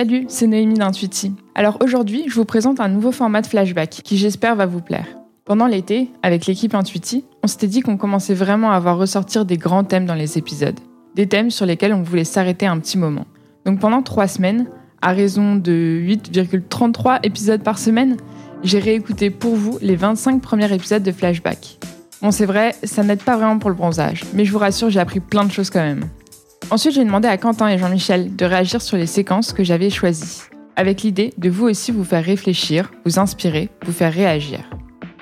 Salut, c'est Noémie d'Intuiti. Alors aujourd'hui, je vous présente un nouveau format de flashback qui j'espère va vous plaire. Pendant l'été, avec l'équipe Intuiti, on s'était dit qu'on commençait vraiment à voir ressortir des grands thèmes dans les épisodes. Des thèmes sur lesquels on voulait s'arrêter un petit moment. Donc pendant trois semaines, à raison de 8,33 épisodes par semaine, j'ai réécouté pour vous les 25 premiers épisodes de Flashback. Bon, c'est vrai, ça n'aide pas vraiment pour le bronzage, mais je vous rassure, j'ai appris plein de choses quand même. Ensuite, j'ai demandé à Quentin et Jean-Michel de réagir sur les séquences que j'avais choisies, avec l'idée de vous aussi vous faire réfléchir, vous inspirer, vous faire réagir.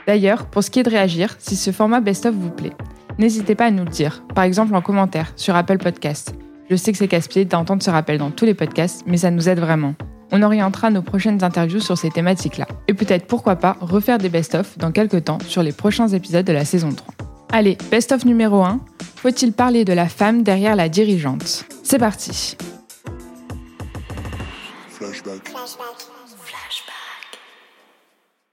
D'ailleurs, pour ce qui est de réagir, si ce format best-of vous plaît, n'hésitez pas à nous le dire, par exemple en commentaire sur Apple Podcast. Je sais que c'est casse-pied d'entendre ce rappel dans tous les podcasts, mais ça nous aide vraiment. On orientera nos prochaines interviews sur ces thématiques-là. Et peut-être, pourquoi pas, refaire des best-of dans quelques temps sur les prochains épisodes de la saison 3. Allez, best-of numéro 1. Faut-il parler de la femme derrière la dirigeante? C'est parti. Flashback.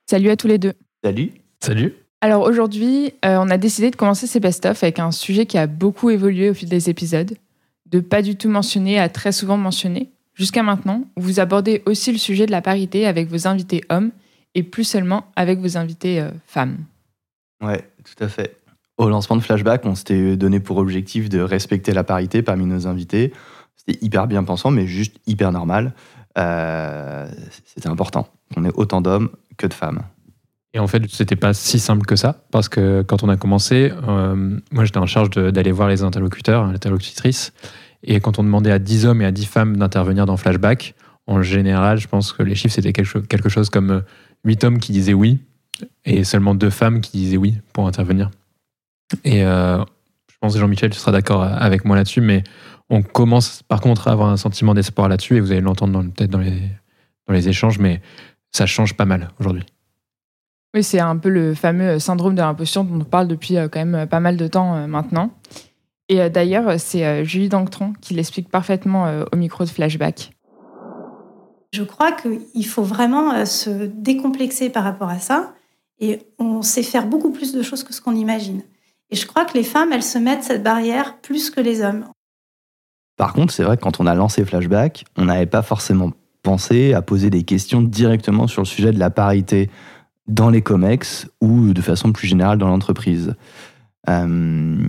Salut à tous les deux. Salut. Salut. Alors aujourd'hui, euh, on a décidé de commencer ces best-of avec un sujet qui a beaucoup évolué au fil des épisodes, de pas du tout mentionner à très souvent mentionner. Jusqu'à maintenant, vous abordez aussi le sujet de la parité avec vos invités hommes et plus seulement avec vos invités euh, femmes. Ouais, tout à fait. Au lancement de Flashback, on s'était donné pour objectif de respecter la parité parmi nos invités. C'était hyper bien pensant, mais juste hyper normal. Euh, C'était important. On est autant d'hommes que de femmes. Et en fait, c'était pas si simple que ça, parce que quand on a commencé, euh, moi j'étais en charge d'aller voir les interlocuteurs, les interlocutrices, et quand on demandait à 10 hommes et à 10 femmes d'intervenir dans Flashback, en général, je pense que les chiffres c'était quelque chose comme 8 hommes qui disaient oui, et seulement 2 femmes qui disaient oui pour intervenir. Et euh, je pense que Jean-Michel, tu seras d'accord avec moi là-dessus, mais on commence par contre à avoir un sentiment d'espoir là-dessus, et vous allez l'entendre peut-être dans les, dans les échanges, mais ça change pas mal aujourd'hui. Oui, c'est un peu le fameux syndrome de l'imposture dont on parle depuis euh, quand même pas mal de temps euh, maintenant. Et d'ailleurs, c'est Julie Danctron qui l'explique parfaitement au micro de Flashback. Je crois qu'il faut vraiment se décomplexer par rapport à ça. Et on sait faire beaucoup plus de choses que ce qu'on imagine. Et je crois que les femmes, elles se mettent cette barrière plus que les hommes. Par contre, c'est vrai que quand on a lancé Flashback, on n'avait pas forcément pensé à poser des questions directement sur le sujet de la parité dans les COMEX ou de façon plus générale dans l'entreprise. Euh,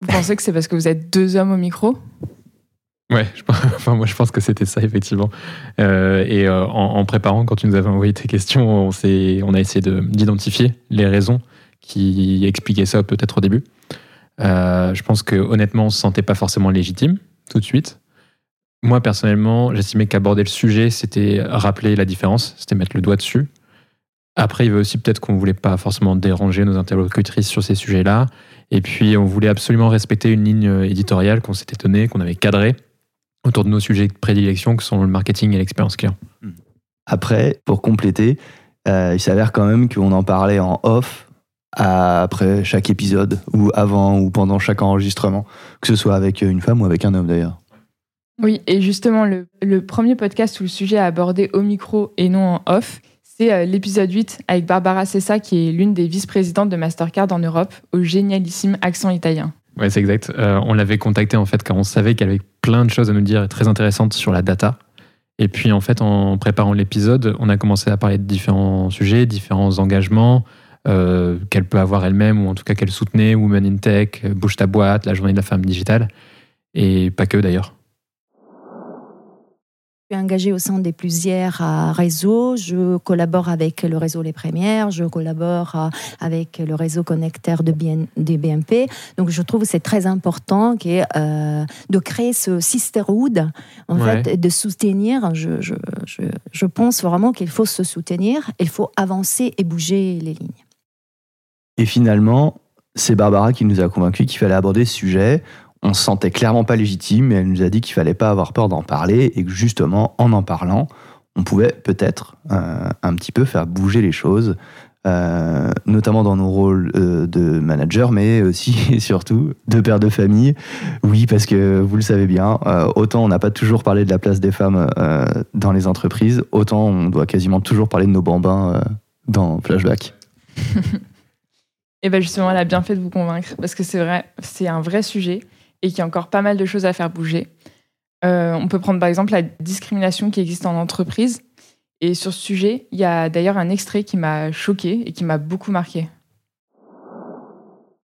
vous pensez que c'est parce que vous êtes deux hommes au micro? Ouais, je, enfin, moi je pense que c'était ça effectivement. Euh, et euh, en, préparant, quand tu nous avais envoyé tes questions, on, on a essayé d'identifier les raisons qui expliquaient ça peut-être au début. Euh, je pense que honnêtement, on se sentait pas forcément légitime tout de suite. Moi personnellement, j'estimais qu'aborder le sujet, c'était rappeler la différence, c'était mettre le doigt dessus. Après, il y avait aussi peut-être qu'on voulait pas forcément déranger nos interlocutrices sur ces sujets-là. Et puis, on voulait absolument respecter une ligne éditoriale qu'on s'était donnée, qu'on avait cadrée autour de nos sujets de prédilection que sont le marketing et l'expérience client. Après, pour compléter, euh, il s'avère quand même qu'on en parlait en off après chaque épisode, ou avant ou pendant chaque enregistrement, que ce soit avec une femme ou avec un homme d'ailleurs. Oui, et justement, le, le, premier podcast où le sujet est abordé au micro et non en off, c'est euh, l'épisode 8 avec Barbara Sessa, qui est l'une des vice-présidentes de Mastercard en Europe, au génialissime accent italien. Oui, c'est exact. Euh, on l'avait contacté en fait car on savait qu'elle avait plein de choses à nous dire très intéressantes sur la data. Et puis en fait, en préparant l'épisode, on a commencé à parler de différents sujets, différents engagements euh, qu'elle peut avoir elle-même, ou en tout cas qu'elle soutenait, Women in Tech, Bouge ta boîte, la journée de la femme digitale, et pas que d'ailleurs suis engagée au sein des plusieurs euh, réseaux. Je collabore avec le réseau Les Premières, je collabore euh, avec le réseau connecteur de BNP. Donc je trouve que c'est très important euh, de créer ce sisterhood, en fait, de soutenir. Je, je, je, je pense vraiment qu'il faut se soutenir, il faut avancer et bouger les lignes. Et finalement, c'est Barbara qui nous a convaincus qu'il fallait aborder ce sujet on se sentait clairement pas légitime et elle nous a dit qu'il fallait pas avoir peur d'en parler et que justement, en en parlant, on pouvait peut-être euh, un petit peu faire bouger les choses, euh, notamment dans nos rôles euh, de manager, mais aussi et surtout de père de famille. Oui, parce que vous le savez bien, autant on n'a pas toujours parlé de la place des femmes dans les entreprises, autant on doit quasiment toujours parler de nos bambins dans Flashback. et bien justement, elle a bien fait de vous convaincre, parce que c'est vrai, c'est un vrai sujet et qu'il y a encore pas mal de choses à faire bouger. Euh, on peut prendre par exemple la discrimination qui existe en entreprise. Et sur ce sujet, il y a d'ailleurs un extrait qui m'a choqué et qui m'a beaucoup marqué.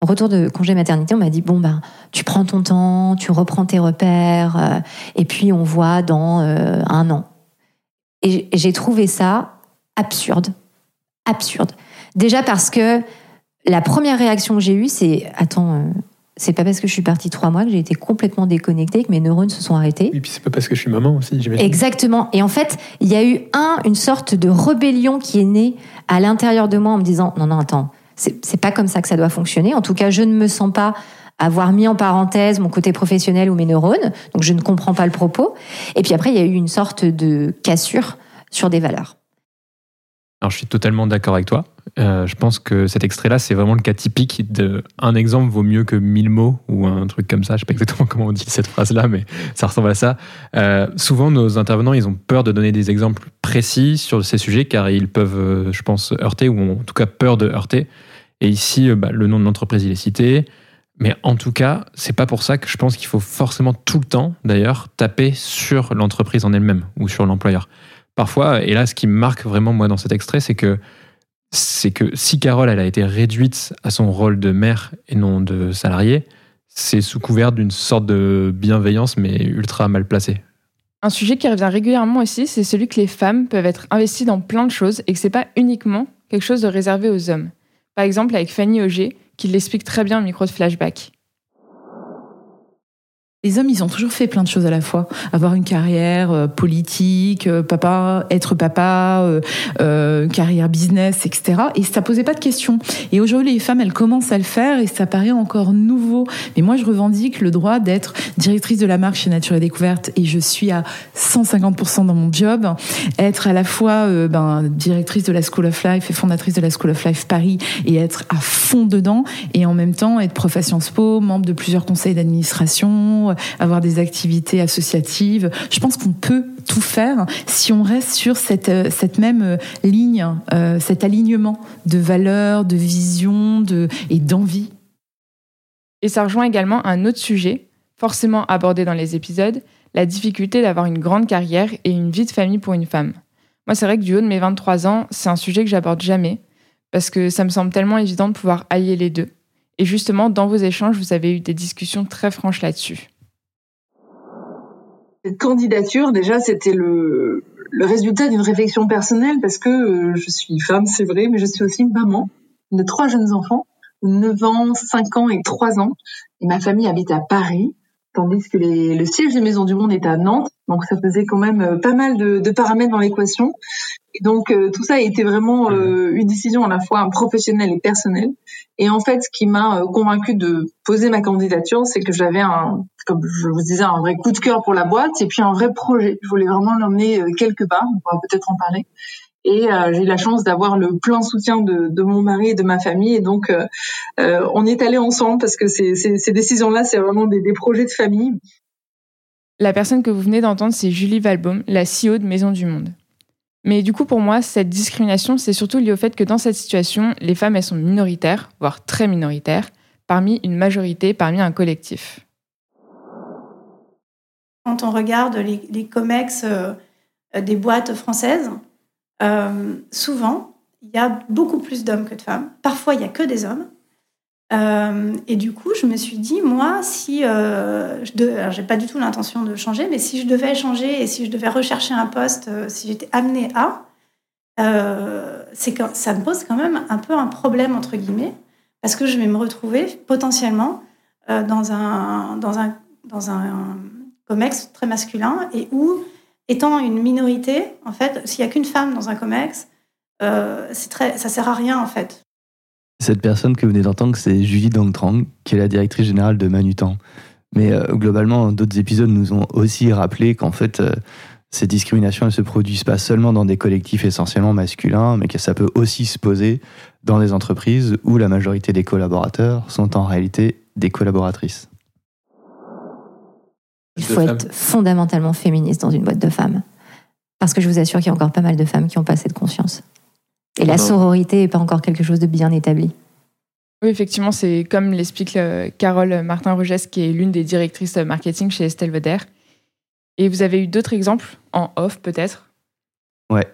Au retour de congé maternité, on m'a dit bon ben tu prends ton temps, tu reprends tes repères, euh, et puis on voit dans euh, un an. Et j'ai trouvé ça absurde, absurde. Déjà parce que la première réaction que j'ai eue, c'est attends, euh, c'est pas parce que je suis partie trois mois que j'ai été complètement déconnectée, que mes neurones se sont arrêtés. Et puis c'est pas parce que je suis maman aussi, j'imagine. Exactement. Et en fait, il y a eu un, une sorte de rébellion qui est née à l'intérieur de moi en me disant non non attends, c'est pas comme ça que ça doit fonctionner. En tout cas, je ne me sens pas avoir mis en parenthèse mon côté professionnel ou mes neurones, donc je ne comprends pas le propos. Et puis après, il y a eu une sorte de cassure sur des valeurs. Alors, je suis totalement d'accord avec toi. Euh, je pense que cet extrait-là, c'est vraiment le cas typique de un exemple vaut mieux que mille mots ou un truc comme ça. Je sais pas exactement comment on dit cette phrase-là, mais ça ressemble à ça. Euh, souvent, nos intervenants, ils ont peur de donner des exemples précis sur ces sujets car ils peuvent, euh, je pense, heurter ou en tout cas peur de heurter. Et ici, bah, le nom de l'entreprise, il est cité. Mais en tout cas, c'est pas pour ça que je pense qu'il faut forcément tout le temps, d'ailleurs, taper sur l'entreprise en elle-même ou sur l'employeur parfois, et là, ce qui me marque vraiment, moi, dans cet extrait, c'est que, c'est que si Carole, elle a été réduite à son rôle de mère et non de salarié, c'est sous couvert d'une sorte de bienveillance, mais ultra mal placée. Un sujet qui revient régulièrement aussi, c'est celui que les femmes peuvent être investies dans plein de choses et que c'est pas uniquement quelque chose de réservé aux hommes. Par exemple, avec Fanny Auger, qui l'explique très bien au micro de Flashback. Les hommes, ils ont toujours fait plein de choses à la fois. Avoir une carrière euh, politique, euh, papa, être papa, euh, carrière business, etc. Et ça posait pas de questions. Et aujourd'hui, les femmes, elles commencent à le faire et ça paraît encore nouveau. Mais moi, je revendique le droit d'être directrice de la marque chez Nature et Découverte et je suis à 150% dans mon job. Être à la fois ben, directrice de la School of Life et fondatrice de la School of Life Paris et être à fond dedans et en même temps être prof à Sciences Po, membre de plusieurs conseils d'administration avoir des activités associatives. Je pense qu'on peut tout faire si on reste sur cette, euh, cette même euh, ligne, euh, cet alignement de valeurs, de vision de, et d'envie. Et ça rejoint également un autre sujet, forcément abordé dans les épisodes, la difficulté d'avoir une grande carrière et une vie de famille pour une femme. Moi, c'est vrai que du haut de mes 23 ans, c'est un sujet que j'aborde jamais, parce que ça me semble tellement évident de pouvoir allier les deux. Et justement, dans vos échanges, vous avez eu des discussions très franches là-dessus. Cette candidature, déjà, c'était le, résultat d'une réflexion personnelle parce que euh, je suis femme, c'est vrai, mais je suis aussi maman de trois jeunes enfants, 9 ans, 5 ans et 3 ans. Et ma famille habite à Paris, tandis que le siège des Maisons du Monde est à Nantes. Donc ça faisait quand même euh, pas mal de paramètres dans l'équation. Et donc euh, tout ça a été vraiment une décision à la fois professionnelle et personnelle. Et en fait, ce qui m'a convaincu de poser ma candidature, c'est que j'avais un comme je vous disais, un vrai coup de cœur pour la boîte et puis un vrai projet. Je voulais vraiment l'emmener euh, quelque part, on pourra peut-être en parler. Et euh, j'ai eu la chance d'avoir le plein soutien de, de, mon mari et de ma famille. Et donc, euh, euh on est allés ensemble parce que ces, ces, ces décisions-là, c'est vraiment des, des, projets de famille. La personne que vous venez d'entendre, c'est Julie Valbaum, la CEO de Maison du Monde. Mais du coup, pour moi, cette discrimination, c'est surtout lié au fait que dans cette situation, les femmes, elles sont minoritaires, voire très minoritaires, parmi une majorité, parmi un collectif. Quand on regarde les, COMEX euh, des boîtes françaises, euh, souvent, il y a beaucoup plus d'hommes que de femmes. Parfois, il n'y a que des hommes. Euh, et du coup, je me suis dit, moi, si je n'ai pas du tout l'intention de changer, mais si je devais changer et si je devais rechercher un poste, si j'étais amenée à, c'est ça me pose quand même un peu un problème entre guillemets, parce que je vais me retrouver potentiellement dans un dans un dans un COMEX très masculin et où, étant une minorité, en fait, s'il n'y a qu'une femme dans un COMEX, euh, très, ça sert à rien en fait. Cette personne que vous venez d'entendre, c'est Julie Dongtrang, qui est la directrice générale de Manutan. Mais euh, globalement, d'autres épisodes nous ont aussi rappelé qu'en fait, euh, ces discriminations ne se produisent pas seulement dans des collectifs essentiellement masculins, mais que ça peut aussi se poser dans des entreprises où la majorité des collaborateurs sont en réalité des collaboratrices. Il faut être fondamentalement féministe dans une boîte de femmes. Parce que je vous assure qu'il y a encore pas mal de femmes qui n'ont pas cette conscience. Et la sororité n'est pas encore quelque chose de bien établi. Oui, effectivement, c'est comme l'explique euh, Carole Martin-Rogès, qui est l'une des directrices marketing chez Estelle Vedder. Et vous avez eu d'autres exemples, en off peut-être? Ouais.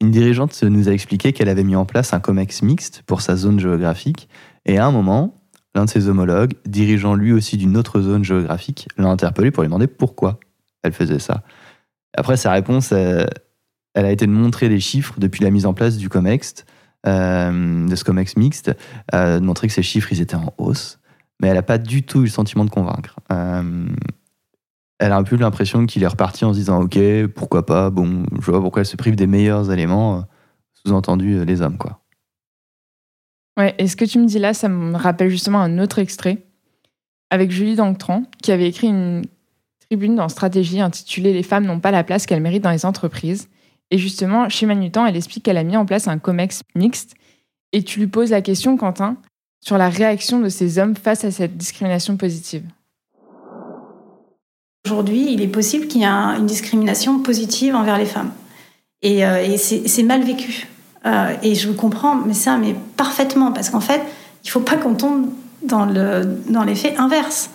Une dirigeante nous a expliqué qu'elle avait mis en place un COMEX mixte pour sa zone géographique. Et à un moment, l'un de ses homologues, dirigeant lui aussi d'une autre zone géographique, l'a interpellé pour lui demander pourquoi elle faisait ça. Après, sa réponse, euh, elle a été de montrer les chiffres depuis la mise en place du COMEX, euh, de ce COMEX mixte, euh, de montrer que ces chiffres, ils étaient en hausse. Mais elle n'a pas du tout eu le sentiment de convaincre. Euh, elle a un peu l'impression qu'il est reparti en se disant Ok, pourquoi pas, bon, je vois pourquoi elle se prive des meilleurs éléments, sous-entendu les hommes, quoi. Ouais, et ce que tu me dis là, ça me rappelle justement un autre extrait avec Julie Danctran, qui avait écrit une tribune dans Stratégie intitulée Les femmes n'ont pas la place qu'elles méritent dans les entreprises. Et justement, chez Manutan, elle explique qu'elle a mis en place un COMEX mixte. Et tu lui poses la question, Quentin, sur la réaction de ces hommes face à cette discrimination positive. Aujourd'hui, il est possible qu'il y ait un- une discrimination positive envers les femmes. Et, euh, c'est mal vécu. Euh, et je comprends, mais ça, mais parfaitement, parce qu'en fait, il faut pas qu'on tombe dans le dans l'effet inverse.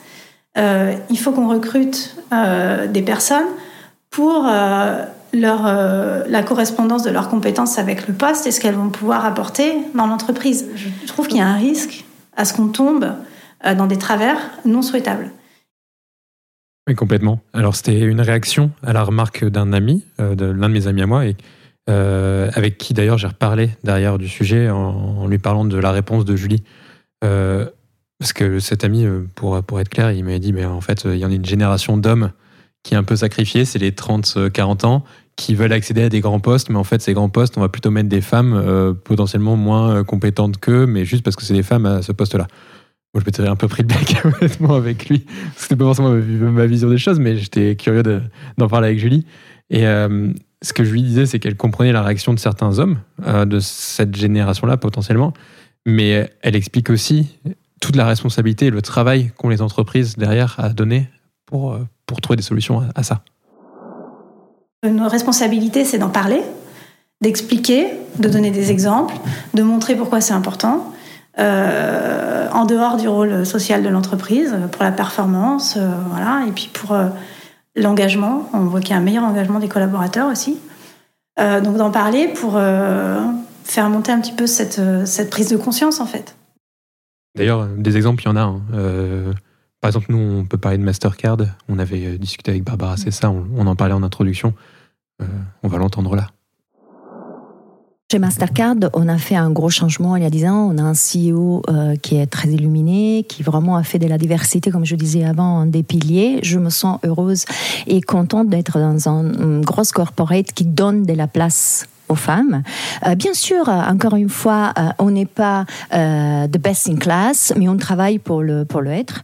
Euh, il faut qu'on recrute des personnes pour leur euh, la correspondance de leurs compétences avec le poste et ce qu'elles vont pouvoir apporter dans l'entreprise. Je trouve qu'il y a un risque à ce qu'on tombe euh, dans des travers non souhaitables. Oui, complètement. Alors, c'était une réaction à la remarque d'un ami, euh, de l'un de mes amis à moi, et, euh, avec qui d'ailleurs j'ai reparlé derrière du sujet en, en lui parlant de la réponse de Julie. Euh, parce que cet ami, pour, pour être clair, il m'avait dit mais en fait, il y en a une génération d'hommes qui un peu sacrifiée, c'est les 30-40 ans, qui veulent accéder à des grands postes, mais en fait, ces grands postes, on va plutôt mettre des femmes euh, potentiellement moins euh, compétentes qu'eux, mais juste parce que c'est des femmes à ce poste-là. Moi, je m'étais un peu pris le bec, honnêtement, avec lui. C'était pas forcément ma, vision des choses, mais j'étais curieux de- d'en parler avec Julie. Et euh, ce que je lui disais, c'est qu'elle comprenait la réaction de certains hommes euh, de cette génération-là, potentiellement. Mais elle explique aussi toute la responsabilité et le travail qu'ont les entreprises derrière à donner pour, euh, pour trouver des solutions à, à ça. Notre responsabilité, c'est d'en parler, d'expliquer, de donner des exemples, de montrer pourquoi c'est important, euh, en dehors du rôle social de l'entreprise, pour la performance, euh, voilà, et puis pour euh, l'engagement. On voit qu'il y a un meilleur engagement des collaborateurs aussi. Euh, donc d'en parler pour euh, faire monter un petit peu cette, cette prise de conscience, en fait. D'ailleurs, des exemples, il y en a. hein. Par exemple, nous, on peut parler de Mastercard. On avait euh, discuté avec Barbara Cessa, on, on en parlait en introduction. Euh, on va l'entendre là. Chez Mastercard, on a fait un gros changement il y a 10 ans. On a un CEO euh, qui est très illuminé, qui vraiment a fait de la diversité, comme je disais avant, des piliers. Je me sens heureuse et contente d'être dans un- une grosse corporate qui donne de la place aux femmes. Bien sûr, encore une fois, on n'est pas the best in class, mais on travaille pour le, pour le être.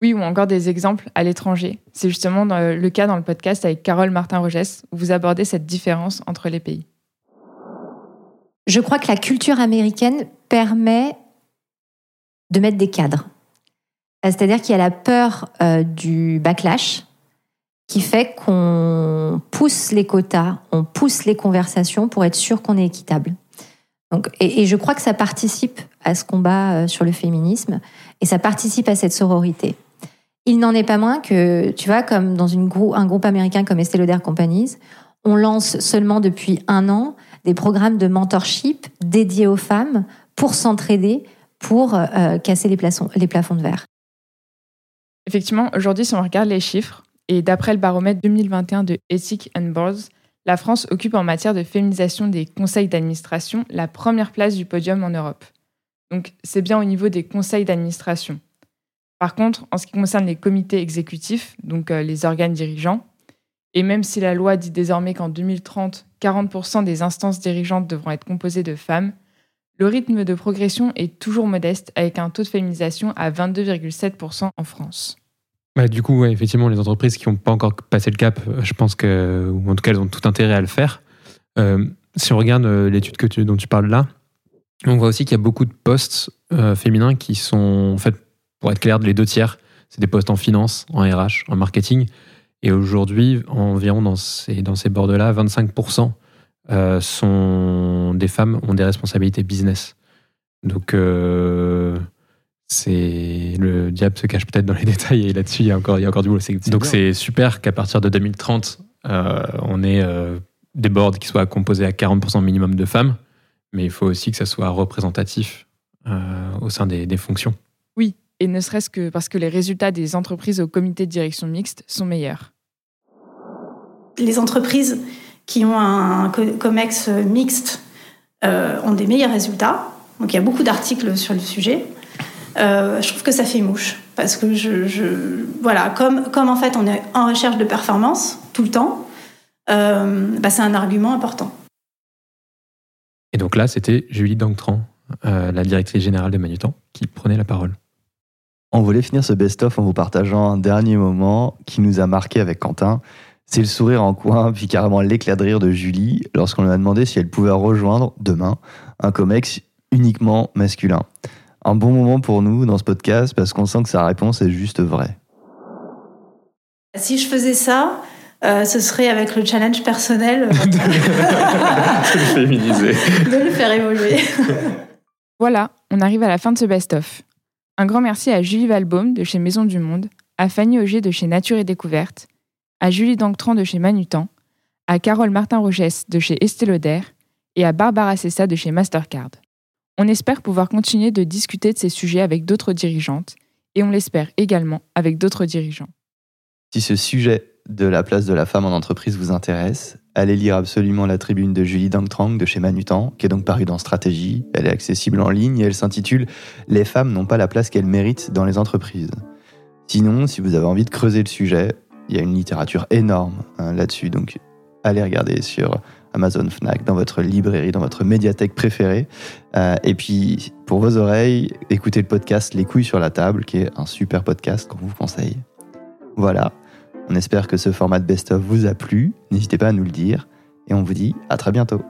Oui, ou encore des exemples à l'étranger. C'est justement le cas dans le podcast avec Carole Martin-Rogès, où vous abordez cette différence entre les pays. Je crois que la culture américaine permet de mettre des cadres. Euh, C'est-à-dire qu'il y a la peur euh, du backlash qui fait qu'on pousse les quotas, on pousse les conversations pour être sûr qu'on est équitable. Et je crois que ça participe à ce combat euh, sur le féminisme et ça participe à cette sororité. Il n'en est pas moins que, tu vois, comme dans un groupe américain comme Estée Lauder Companies, on lance seulement depuis un an des programmes de mentorship dédiés aux femmes pour s'entraider, pour euh, casser les, plafonds- de verre. Effectivement, aujourd'hui, si on regarde les chiffres, et d'après le baromètre 2021 de Ethic and Boards, la France occupe en matière de féminisation des conseils d'administration la première place du podium en Europe. Donc c'est bien au niveau des conseils d'administration. Par contre, en ce qui concerne les comités exécutifs, donc euh, les organes dirigeants, et même si la loi dit désormais qu'en 2030, 40% des instances dirigeantes devront être composées de femmes, le rythme de progression est toujours modeste avec un taux de féminisation à 22,7% en France. Bah, du coup, effectivement, les entreprises qui n'ont pas encore passé le cap, euh, je pense que, ou en tout cas, elles ont tout intérêt à le faire. Euh, si on regarde l'étude dont tu parles là, on voit aussi qu'il y a beaucoup de postes féminins qui sont, en fait, pour être clair, les deux tiers, c'est des postes en finance, en RH, en marketing. Et aujourd'hui, environ dans ces, dans ces bords-là, 25% euh, sont des femmes ont des responsabilités business. Donc, euh, c'est le diable se cache peut-être dans les détails et là-dessus il y a encore il y a encore du boulot. Donc c'est super qu'à partir de 2030 on ait des boards qui soient composés à 40% minimum de femmes, mais il faut aussi que ça soit représentatif au sein des, des fonctions. Oui, et ne serait-ce que parce que les résultats des entreprises au comité de direction mixte sont meilleurs. Les entreprises qui ont un COMEX mixte euh, ont des meilleurs résultats. Donc il y a beaucoup d'articles sur le sujet. Euh, je trouve que ça fait mouche parce que je, voilà comme comme en fait on est en recherche de performance tout le temps, euh, bah, c'est un argument important. Et donc là, c'était Julie Dangtran, la directrice générale de Manutan, qui prenait la parole. On voulait finir ce best-of en vous partageant un dernier moment qui nous a marqué avec Quentin. C'est le sourire en coin, puis carrément l'éclat de rire de Julie lorsqu'on lui a demandé si elle pouvait rejoindre demain un comex uniquement masculin. Un bon moment pour nous dans ce podcast parce qu'on sent que sa réponse est juste vraie. Si je faisais ça, euh, ce serait avec le challenge personnel de le féminiser, de le faire évoluer. voilà, on arrive à la fin de ce best-of. Un grand merci à Julie Valbaum de chez Maison du Monde, à Fanny Auger de chez Nature et Découverte, à Julie Danctran de chez Manutan, à Carole Martin-Rogès de chez Estée Lauder et à Barbara Cessa de chez Mastercard. On espère pouvoir continuer de discuter de ces sujets avec d'autres dirigeantes et on l'espère également avec d'autres dirigeants. Si ce sujet de la place de la femme en entreprise vous intéresse, allez lire absolument la tribune de Julie Dangtrang de chez Manutan, qui est donc parue dans Stratégie. Elle est accessible en ligne et elle s'intitule Les femmes n'ont pas la place qu'elles méritent dans les entreprises. Sinon, si vous avez envie de creuser le sujet, il y a une littérature énorme hein, là-dessus, donc allez regarder sur Amazon Fnac, dans votre librairie, dans votre médiathèque préférée. Euh, et puis, pour vos oreilles, écoutez le podcast Les couilles sur la table, qui est un super podcast qu'on vous conseille. Voilà. On espère que ce format de best-of vous a plu. N'hésitez pas à nous le dire. Et on vous dit à très bientôt.